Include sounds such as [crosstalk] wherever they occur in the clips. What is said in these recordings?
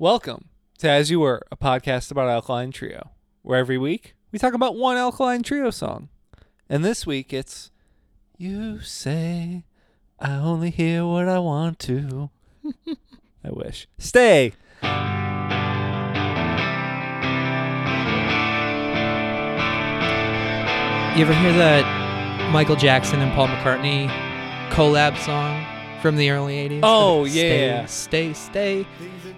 Welcome to As You Were, a podcast about Alkaline Trio, where every week we talk about one Alkaline Trio song. And this week it's You Say I Only Hear What I Want to. [laughs] I wish. Stay. You ever hear that Michael Jackson and Paul McCartney collab song from the early 80s? Oh, Stay, yeah. Stay, stay.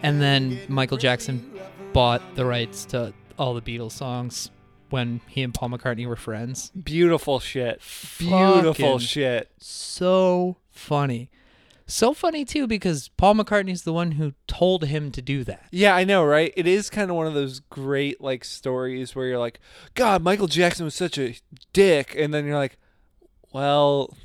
And then Michael Jackson bought the rights to all the Beatles songs when he and Paul McCartney were friends. Beautiful shit. Beautiful Fucking shit. So funny. So funny, too, because Paul McCartney's the one who told him to do that. Yeah, I know, right? It is kind of one of those great like stories where you're like, God, Michael Jackson was such a dick, and then you're like, well,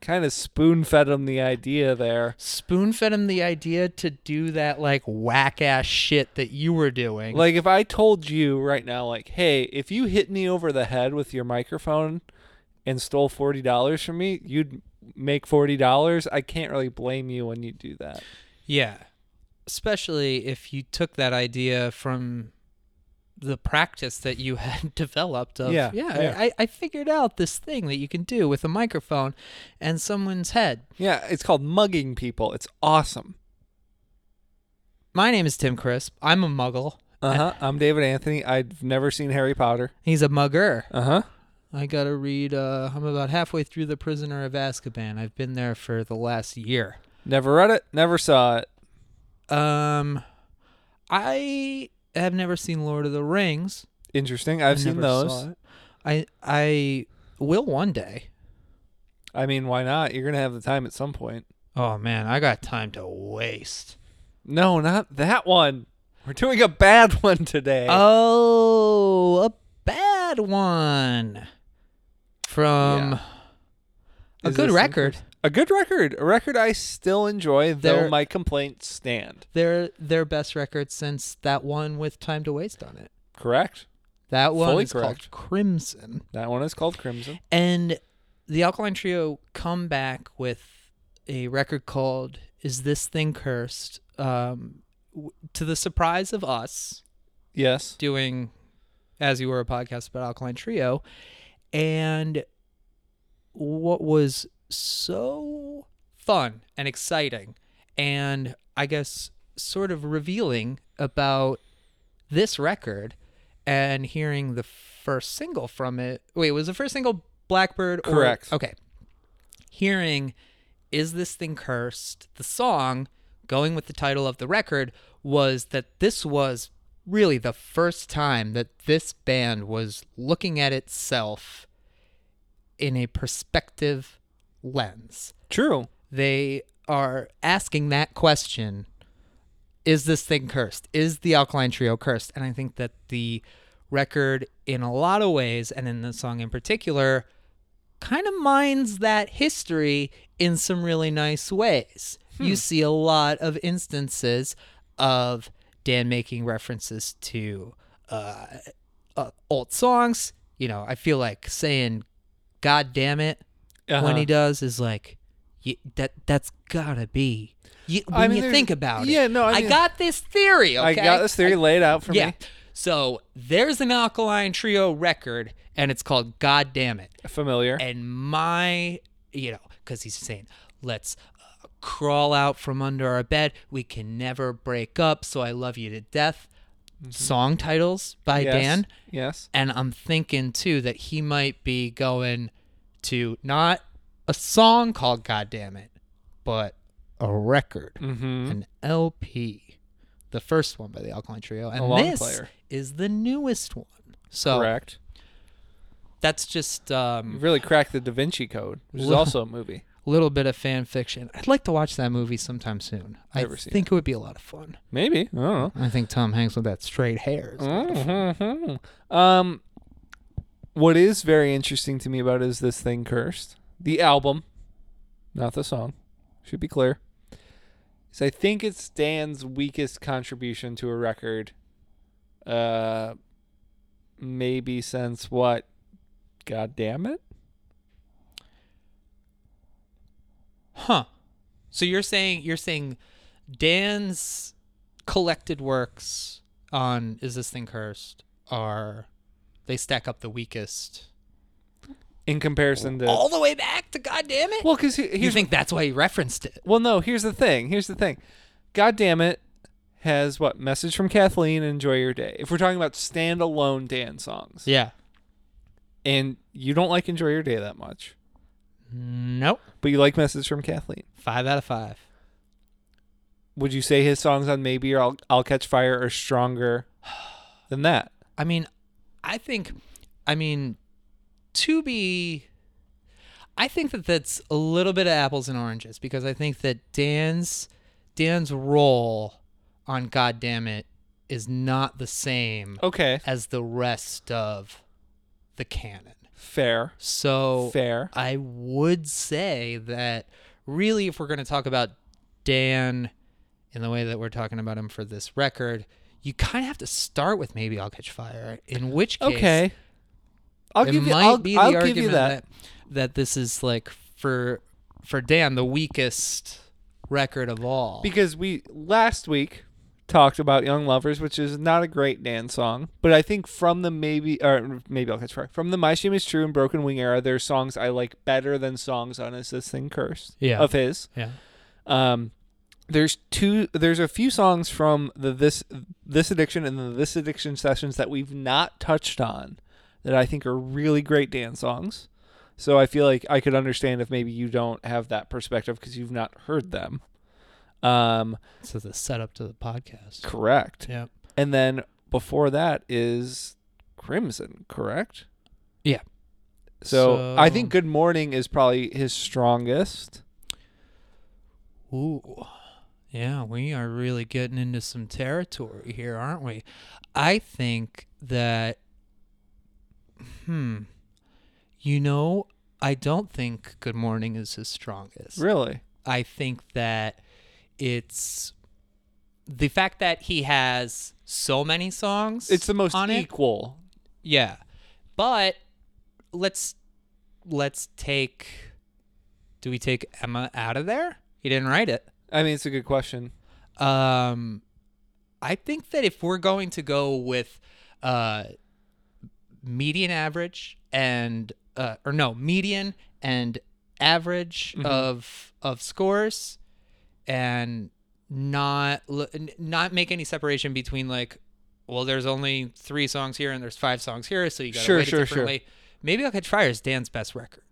kind of spoon fed him the idea there. Spoon fed him the idea to do that, like, whack ass shit that you were doing. Like if I told you right now, like, hey, if you hit me over the head with your microphone and stole forty dollars from me, you'd make forty dollars. I can't really blame you when you do that. Yeah. Especially if you took that idea from the practice that you [laughs] had developed of Yeah, yeah, yeah. I, I figured out this thing that you can do with a microphone and someone's head. Yeah, it's called mugging people. It's awesome. My name is Tim Crisp. I'm a muggle. Uh huh. I'm David Anthony. I've never seen Harry Potter. He's a mugger. Uh huh. I gotta read uh I'm about halfway through The Prisoner of Azkaban. I've been there for the last year. Never read it. Never saw it. Um I have never seen Lord of the Rings. Interesting. I've I seen never those. it. I I will one day. I mean, why not? You're gonna have the time at some point. Oh man, I got time to waste. No, not that one. We're doing a bad [laughs] one today. Oh, a bad one from Yeah. a Is good this record. A good record. A record I still enjoy, though my complaints stand. Their their best record since that one with Time to Waste on it. Correct. That one Fully is correct. called Crimson. That one is called Crimson. And the Alkaline Trio come back with a record called "Is This Thing Cursed?" Um, w- to the surprise of us, Yes. doing as you were a podcast about Alkaline Trio, and what was so fun and exciting, and I guess sort of revealing about this record, and hearing the first single from it. Wait, was the first single Blackbird? or- Correct. okay. Hearing "Is This Thing Cursed?" the song going with the title of the record was that this was really the first time that this band was looking at itself in a perspective lens. True. They are asking that question Is this thing cursed? Is the Alkaline Trio cursed? And I think that the record, in a lot of ways, and in the song in particular, kind of mines that history in some really nice ways. You see a lot of instances of Dan making references to uh, uh, old songs. You know, I feel like saying "God damn it" when Uh-huh. he does is like y that. That's gotta be. You, when I mean, you think about it, yeah, no, I mean- got this theory. Okay, I got this theory laid out for yeah. me. So there's an Alkaline Trio record, and it's called "God Damn It." Familiar. And my, you know, because he's saying, let's uh, crawl out from under our bed. We can never break up. So I love you to death. Song titles by Mm-hmm. yes. Dan. Yes. And I'm thinking too that he might be going to not a song called God Damn It, but a record, Mm-hmm. an LP. The first one by the Alkaline Trio. And this player. is the newest one. So Correct. that's just um, You really cracked the Da Vinci Code, which is also a movie. A [laughs] little bit of fan fiction. I'd like to watch that movie sometime soon. Never I think it. would be a lot of fun. Maybe. I don't know. I think Tom Hanks with that straight hair. is a lot of fun. Mhm. Um, what is very interesting to me about is this thing cursed the album, not the song. Should be clear. Is I think it's Dan's weakest contribution to a record. Uh, maybe since what? God damn it! Huh. So you're saying you're saying Dan's collected works on Is This Thing Cursed are they stack up the weakest In comparison to all the way back to God damn it. well, because you think that's why he referenced it? well, no. Here's the thing. Here's the thing. God damn it has what message from Kathleen enjoy your day. If we're talking about standalone Dan songs, Yeah. and you don't like enjoy your day that much, Nope. but you like message from Kathleen, Five out of five. would you say his songs on Maybe or I'll, I'll Catch Fire are stronger than that? I mean, I think, I mean, to be, I think that that's a little bit of apples and oranges because I think that Dan's Dan's role on God damn it is not the same Okay, as the rest of the canon. fair, So fair. I would say that really, if we're going to talk about Dan in the way that we're talking about him for this record, you kind of have to start with maybe I'll catch fire. In which case, Okay, I'll give you. might I'll, be the I'll argument give you that. that that this is like for for Dan the weakest record of all. because we last week talked about Young Lovers, which is not a great Dan song, but I think from the maybe or maybe I'll catch fire from the My Shame Is True and Broken Wing era, there's songs I like better than songs on Is This Thing Cursed Yeah. of his. yeah, Um, there's two. There's a few songs from the this this addiction and the this addiction sessions that we've not touched on that I think are really great dance songs. So I feel like I could understand if maybe you don't have that perspective because you've not heard them. Um, so the setup to the podcast. correct. Yeah, And then before that is Crimson, correct? Yeah. So, I think Good Morning is probably his strongest. Ooh. Yeah, we are really getting into some territory here, aren't we? I think that hmm. You know, I don't think Good Morning is his strongest. Really? I think that it's the fact that he has so many songs. It's the most on it. equal. Yeah. But let's let's take do we take Emma out of there? He didn't write it. I mean, it's a good question. Um, I think that if we're going to go with uh, median average and uh, or no median and average Mhm. of of scores, and not not make any separation between like, well, there's only three songs here and there's five songs here, so you got to Sure, weight sure, it sure. differently. Maybe I'll catch fire is Dan's best record.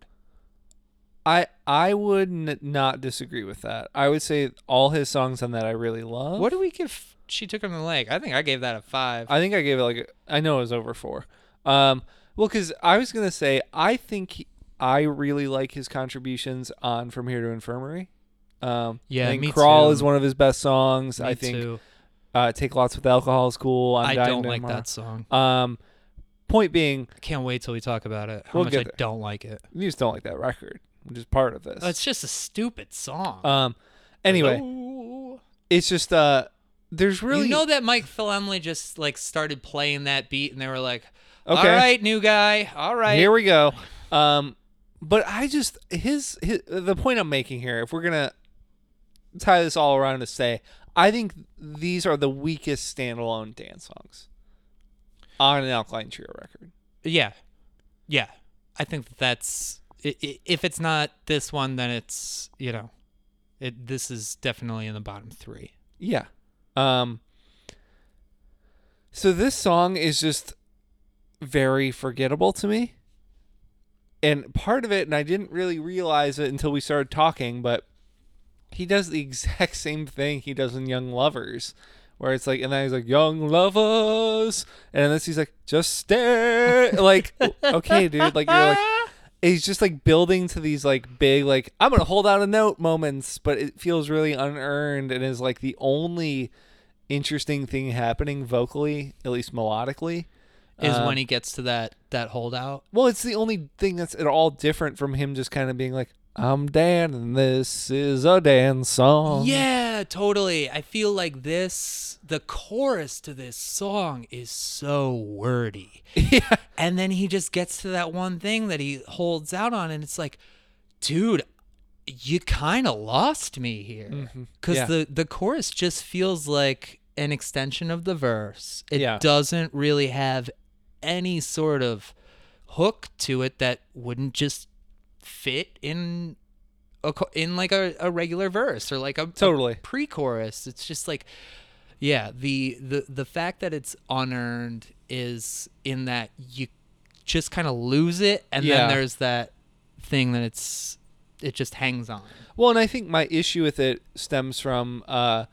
I I would n- not disagree with that. I would say all his songs on that I really love. What do we give? She took him the leg. I think I gave that a five. I think I gave it like a- I know it was over four. Um, well, because I was gonna say I think he, I really like his contributions on From Here to Infirmary. Um, Yeah, I think me Crawl too. is one of his best songs. Me I think too. uh, Take Lots with Alcohol is cool. I'm I Dying don't like Tomorrow. that song. Um, point being, I can't wait till we talk about it. How We'll much I there. don't like it. you just don't like that record, which is part of this. It's just a stupid song. um, anyway, Hello. it's just uh, there's really you know that Mike Felumlee just like started playing that beat, and they were like, okay. "All right, new guy. All right." Here we go. Um, but I just his, his the point I'm making here. If we're gonna tie this all around to say, I think these are the weakest standalone dance songs on an Alkaline Trio record. yeah, yeah. I think that that's if it's not this one, then it's you know, it. This is definitely in the bottom three. Yeah. Um. So this song is just very forgettable to me. And part of it, and I didn't really realize it until we started talking, but he does the [laughs] exact same thing he does in Young Lovers, where it's like, and then he's like, Young Lovers, and then he's like, just stare. [laughs] like, okay, dude, like, you're like, he's just like building to these like big like i'm gonna hold out a note moments but it feels really unearned and is like the only interesting thing happening vocally at least melodically Is Um, when he gets to that that holdout. well it's the only thing that's at all different from him just kind of being like i'm dan and this is a dan song Yeah, totally. I feel like this, the chorus to this song is so wordy. [laughs] yeah And then he just gets to that one thing that he holds out on, and it's like, dude, you kind of lost me here. Mm-hmm. Because Yeah. the, the chorus just feels like an extension of the verse. It Yeah. doesn't really have any sort of hook to it that wouldn't just fit in a in like a, a regular verse or like a, a Totally. pre-chorus. It's just like yeah, the the the fact that it's unearned is in that you just kind of lose it and Yeah. then there's that thing that it's it just hangs on. Well, and I think my issue with it stems from uh,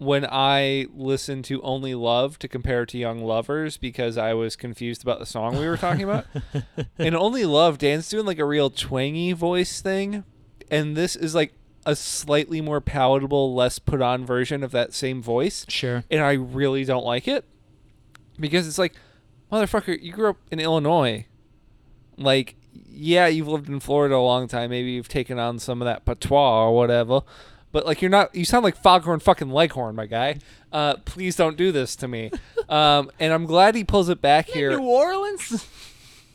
when I listened to Only Love to compare to Young Lovers because I was confused about the song we were talking about. [laughs] and Only Love, Dan's doing like a real twangy voice thing. And this is like a slightly more palatable, less put on version of that same voice. Sure. And I really don't like it because it's like, motherfucker, you grew up in Illinois. Like, yeah, you've lived in Florida a long time. Maybe you've taken on some of that patois or whatever. But like, you're not. You sound like Foghorn fucking Leghorn, my guy. Uh, please don't do this to me. [laughs] Um, and I'm glad he pulls it back here. New Orleans?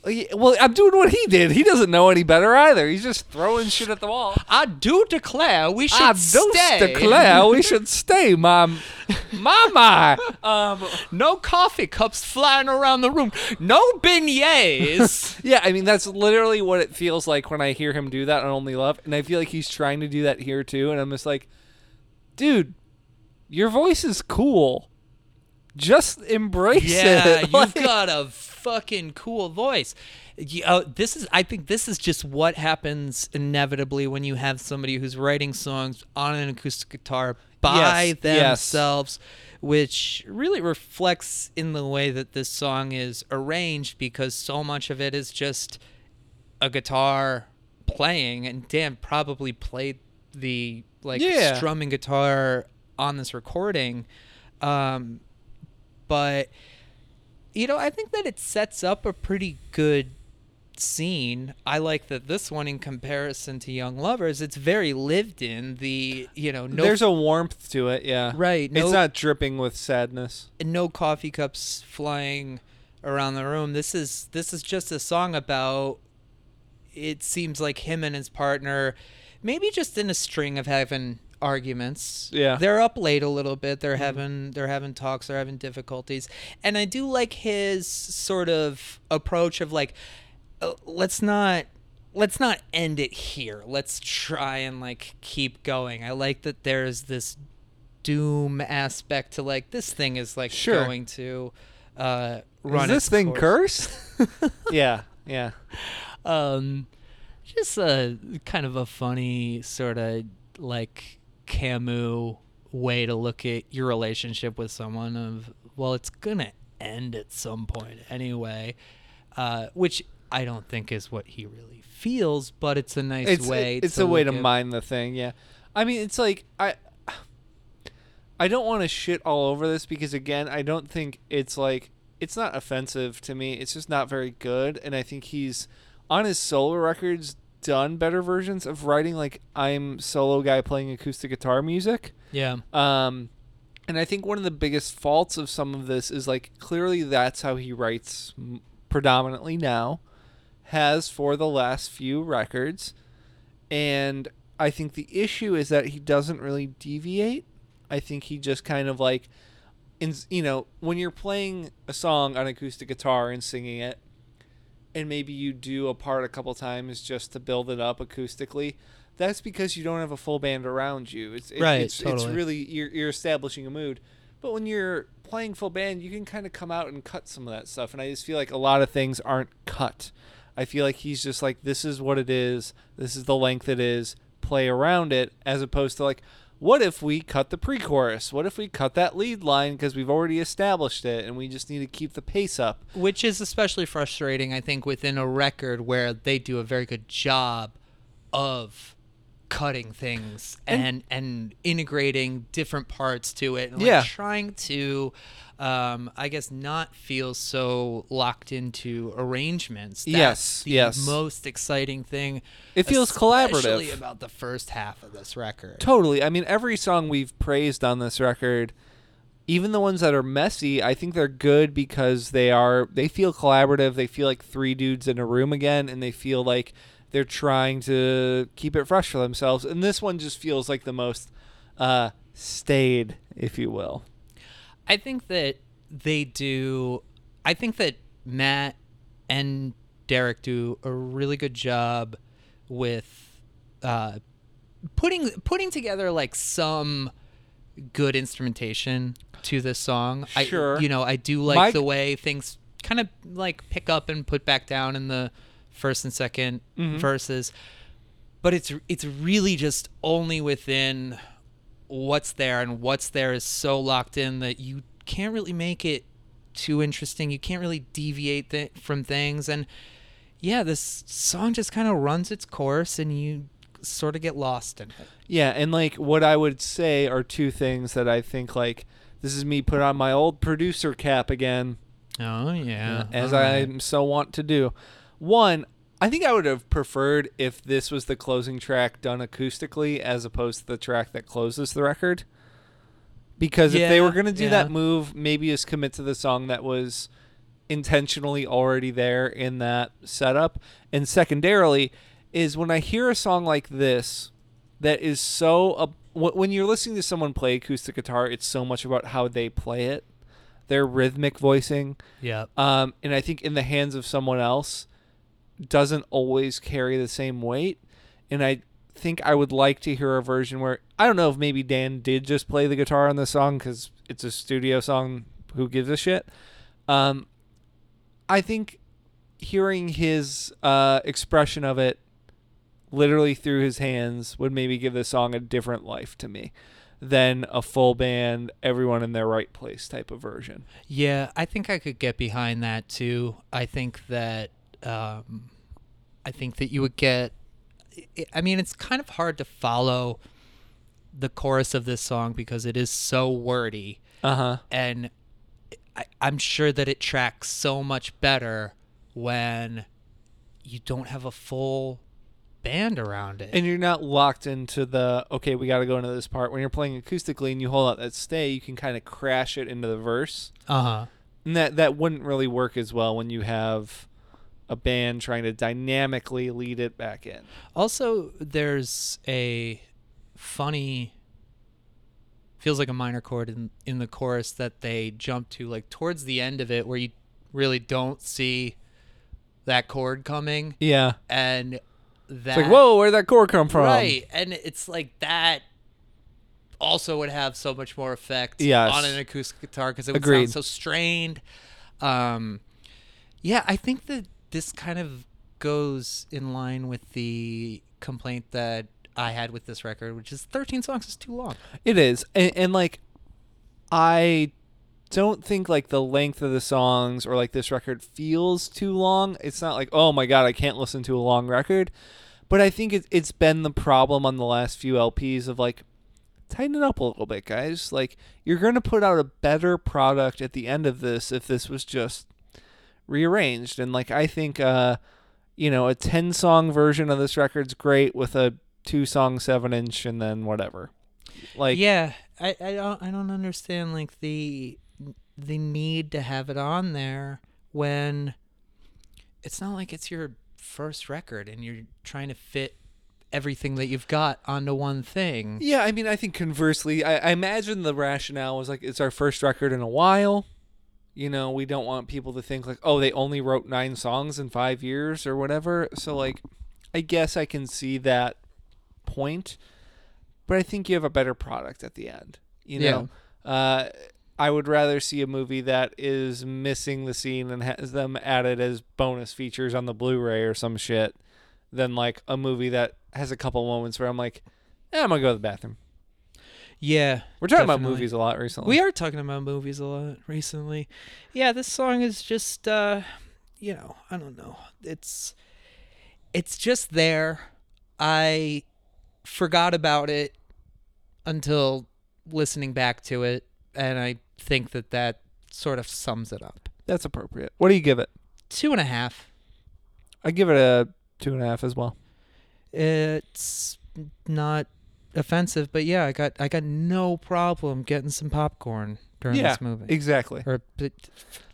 Yeah, Well, I'm doing what he did. He doesn't know any better either. He's just throwing shit at the wall. I do declare we should I do stay. declare we [laughs] should stay, mom. Mama. Um, No coffee cups flying around the room. No beignets. [laughs] Yeah, I mean that's literally what it feels like when I hear him do that on Only Love, and I feel like he's trying to do that here too, and I'm just like, dude, your voice is cool. Just embrace yeah, it. [laughs] you've Like- got a fucking cool voice. You, uh, this is, I think, this is just what happens inevitably when you have somebody who's writing songs on an acoustic guitar by Yes, yes. themselves, which really reflects in the way that this song is arranged because so much of it is just a guitar playing, and Dan probably played the like Yeah. strumming guitar on this recording. Um, but you know, I think that it sets up a pretty good scene. I like that this one, in comparison to Young Lovers, it's very lived in. The you know, no There's a warmth to it, yeah. right, no It's not dripping with sadness. no coffee cups flying around the room. This is this is just a song about. It seems like him and his partner, maybe just in a string of having arguments. Yeah. Mm-hmm. they're up late a little bit. They're having they're having talks. They're having difficulties, and I do like his sort of approach of like, uh, let's not let's not end it here. Let's try and like keep going. I like that there's this doom aspect to like this thing is like Sure. going to uh run Is this thing course. cursed? [laughs] yeah, yeah. um just a kind of a funny sort of like Camus way to look at your relationship with someone of well it's gonna end at some point anyway uh which I don't think is what he really feels but it's a nice it's way it- it's a way to at- mine the thing yeah. I mean it's like i i don't want to shit all over this because again i don't think it's like it's not offensive to me it's just not very good and i think he's on his solo records done better versions of writing like i'm solo guy playing acoustic guitar music. Yeah. Um and i think one of the biggest faults of some of this is like clearly that's how he writes predominantly now has for the last few records. And i think the issue is that he doesn't really deviate. I think he just kind of like in you know when you're playing a song on acoustic guitar and singing it and maybe you do a part a couple times just to build it up acoustically that's because you don't have a full band around you. It's it- Right, it's, it's really you're, you're establishing a mood. But when you're playing full band you can kind of come out and cut some of that stuff and i just feel like a lot of things aren't cut. I feel like he's just like this is what it is. This is the length it is. Play around it as opposed to like what if we cut the pre-chorus? What if we cut that lead line because we've already established it and we just need to keep the pace up? Which is especially frustrating i think within a record where they do a very good job of cutting things and and, integrating different parts to it and like Yeah. trying to um i guess not feel so locked into arrangements That's Yes, the yes. most exciting thing It feels collaborative. about the first half of this record Totally. I mean, every song we've praised on this record, even the ones that are messy, I think they're good because they are they feel collaborative. They feel like three dudes in a room again, and they feel like they're trying to keep it fresh for themselves. And this one just feels like the most uh, stayed, if you will. I think that they do. I think that Matt and Derek do a really good job with uh, putting putting together like some good instrumentation to this song. Sure. I, you know, I do like My- the way things kind of like pick up and put back down in the first and 2nd Mm-hmm. verses, but it's it's really just only within what's there and what's there is so locked in that you can't really make it too interesting. You can't really deviate th- from things and yeah, this song just kind of runs its course and you sort of get lost in it. Yeah, and like what I would say are two things that I think like this is me put on my old producer cap again, Oh yeah. as All I so want to do. One, I think I would have preferred if this was the closing track done acoustically as opposed to the track that closes the record. Because if they were going to do yeah. that move, maybe just commit to the song that was intentionally already there in that setup. And secondarily, is when I hear a song like this that is so uh, when you're listening to someone play acoustic guitar, it's so much about how they play it, their rhythmic voicing, yeah. um, and I think in the hands of someone else doesn't always carry the same weight. And I think I would like to hear a version where I don't know if maybe Dan did just play the guitar on the song because it's a studio song. Who gives a shit? Um, I think hearing his uh, expression of it literally through his hands would maybe give the song a different life to me than a full band, everyone in their right place type of version. Yeah, I think I could get behind that too. I think that um, I think that you would get. I- mean, it's kind of hard to follow the chorus of this song because it is so wordy, Uh huh. and I, I'm sure that it tracks so much better when you don't have a full band around it. And you're not locked into the okay, we got to go into this part. When you're playing acoustically and you hold out that stay, you can kind of crash it into the verse, uh huh. and that that wouldn't really work as well when you have a band trying to dynamically lead it back in. Also, there's a funny feels like a minor chord in in the chorus that they jump to like towards the end of it where you really don't see that chord coming Yeah, and that it's like whoa, where'd that chord come from? right and it's like that also would have so much more effect Yes. on an acoustic guitar because it would Agreed. sound so strained um yeah i think that this kind of goes in line with the complaint that i had with this record which is 13 songs is too long It is, and, and like, I don't think like the length of the songs or like this record feels too long. It's not like oh my god, I can't listen to a long record, but I think it, it's been the problem on the last few LPs of like tighten it up a little bit, guys. Like you're gonna put out a better product at the end of this if this was just rearranged, and like I think uh, you know, a ten song version of this record's great with a two song seven inch and then whatever. Like yeah I, I don't i don't understand like the the need to have it on there when it's not like it's your first record and you're trying to fit everything that you've got onto one thing Yeah, I mean, I think conversely, I, I imagine the rationale was like it's our first record in a while. You know, we don't want people to think like, oh, they only wrote nine songs in five years or whatever. So, like, I guess I can see that point, but I think you have a better product at the end. You know, uh, I would rather see a movie that is missing the scene and has them added as bonus features on the Blu-ray or some shit than like a movie that has a couple moments where I'm like, eh, I'm gonna go to the bathroom. Yeah We're talking about movies a lot recently. we are talking about movies a lot recently yeah this song is just uh you know i don't know it's it's just there i forgot about it until listening back to it and i think that that sort of sums it up That's appropriate. What do you give it? two and a half I give it a two and a half as well. it's not offensive but yeah i got i got no problem getting some popcorn during yeah, this movie exactly. or but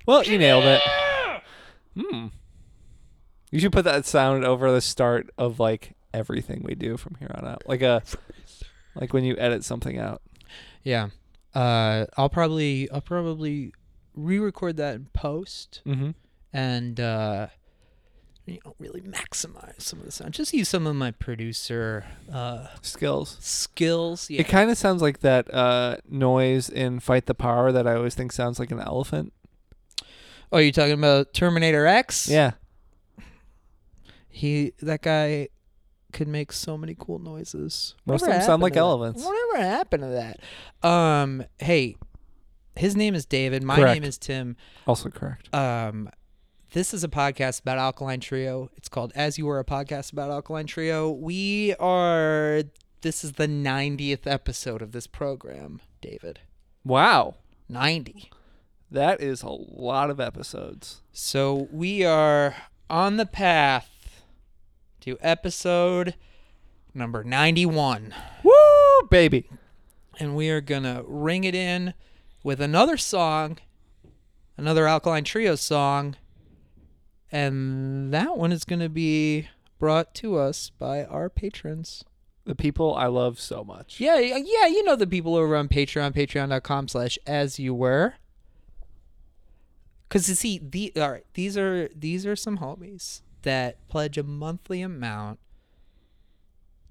Well, you nailed it. Hmm. You should put that sound over the start of like everything we do from here on out, like a like when you edit something out. Yeah. Uh, I'll probably I'll probably re-record that in post Mm-hmm. and uh, you know really maximize some of the sound. Just use some of my producer uh, Skills. skills. Yeah. It kind of sounds like that uh, noise in Fight the Power that I always think sounds like an elephant. oh, you're talking about Terminator X? Yeah. He that guy could make so many cool noises. Most of them sound like to that? elephants. Whatever happened to that? Um, hey, his name is David. My Correct. name is Tim. Also correct. Um, this is a podcast about Alkaline Trio. It's called As You Were, a podcast about Alkaline Trio. We are. This is the 90th episode of this program, David. Wow. 90. That is a lot of episodes. So we are on the path to episode number 91. Woo, baby. And we are going to ring it in with another song, another Alkaline Trio song. And that one is going to be brought to us by our patrons. The people I love so much. Yeah, yeah, you know the people over on Patreon, patreon.com slash as you were. Cause you see, the all right, these are these are some homies that pledge a monthly amount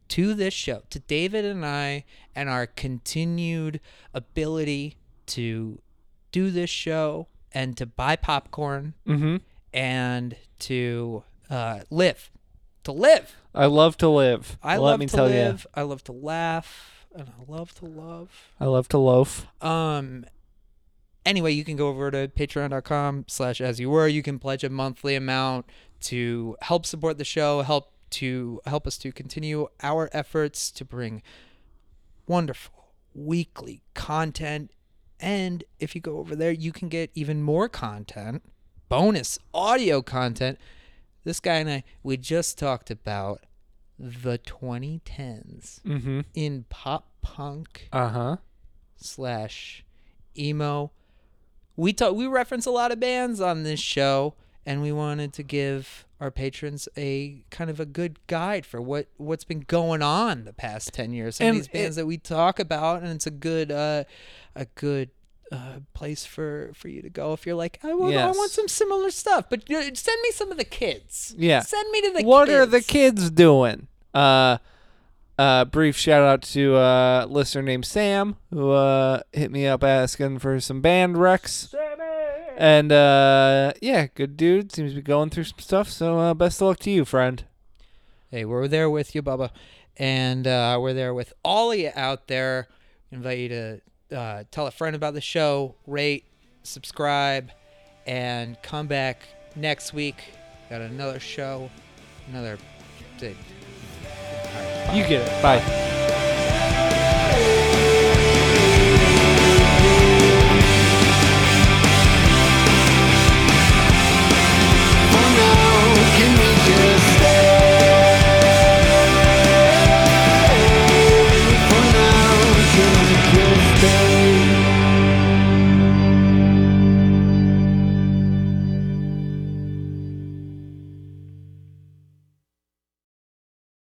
to this show, to David and I, and our continued ability to do this show and to buy popcorn Mm-hmm. And to uh, live, to live. I love to live. I Let love me to tell live. I love to laugh, and I love to love. I love to loaf. Um. Anyway, you can go over to patreon.com slash as you were. You can pledge a monthly amount to help support the show, help to help us to continue our efforts to bring wonderful weekly content. And if you go over there, you can get even more content, bonus audio content. This guy and I, we just talked about the 2010s Mm-hmm. in pop punk Uh-huh. slash emo. We talk we reference a lot of bands on this show, and we wanted to give our patrons a kind of a good guide for what what's been going on the past ten years. Some And of these bands it- that we talk about, and it's a good uh, a good. Uh, place for for you to go if you're like I want I want some similar stuff, but uh, send me some of the kids. Yeah. send me to the. what kids. are the kids doing? Uh uh brief shout out to uh listener named Sam who uh hit me up asking for some band recs. And uh yeah, good dude. Seems to be going through some stuff, so uh best of luck to you, friend. Hey, we're there with you, Bubba. And uh, we're there with all of you out there. invite you to uh, tell a friend about the show, rate, subscribe, and come back next week. Got another show, another. You get it. Bye.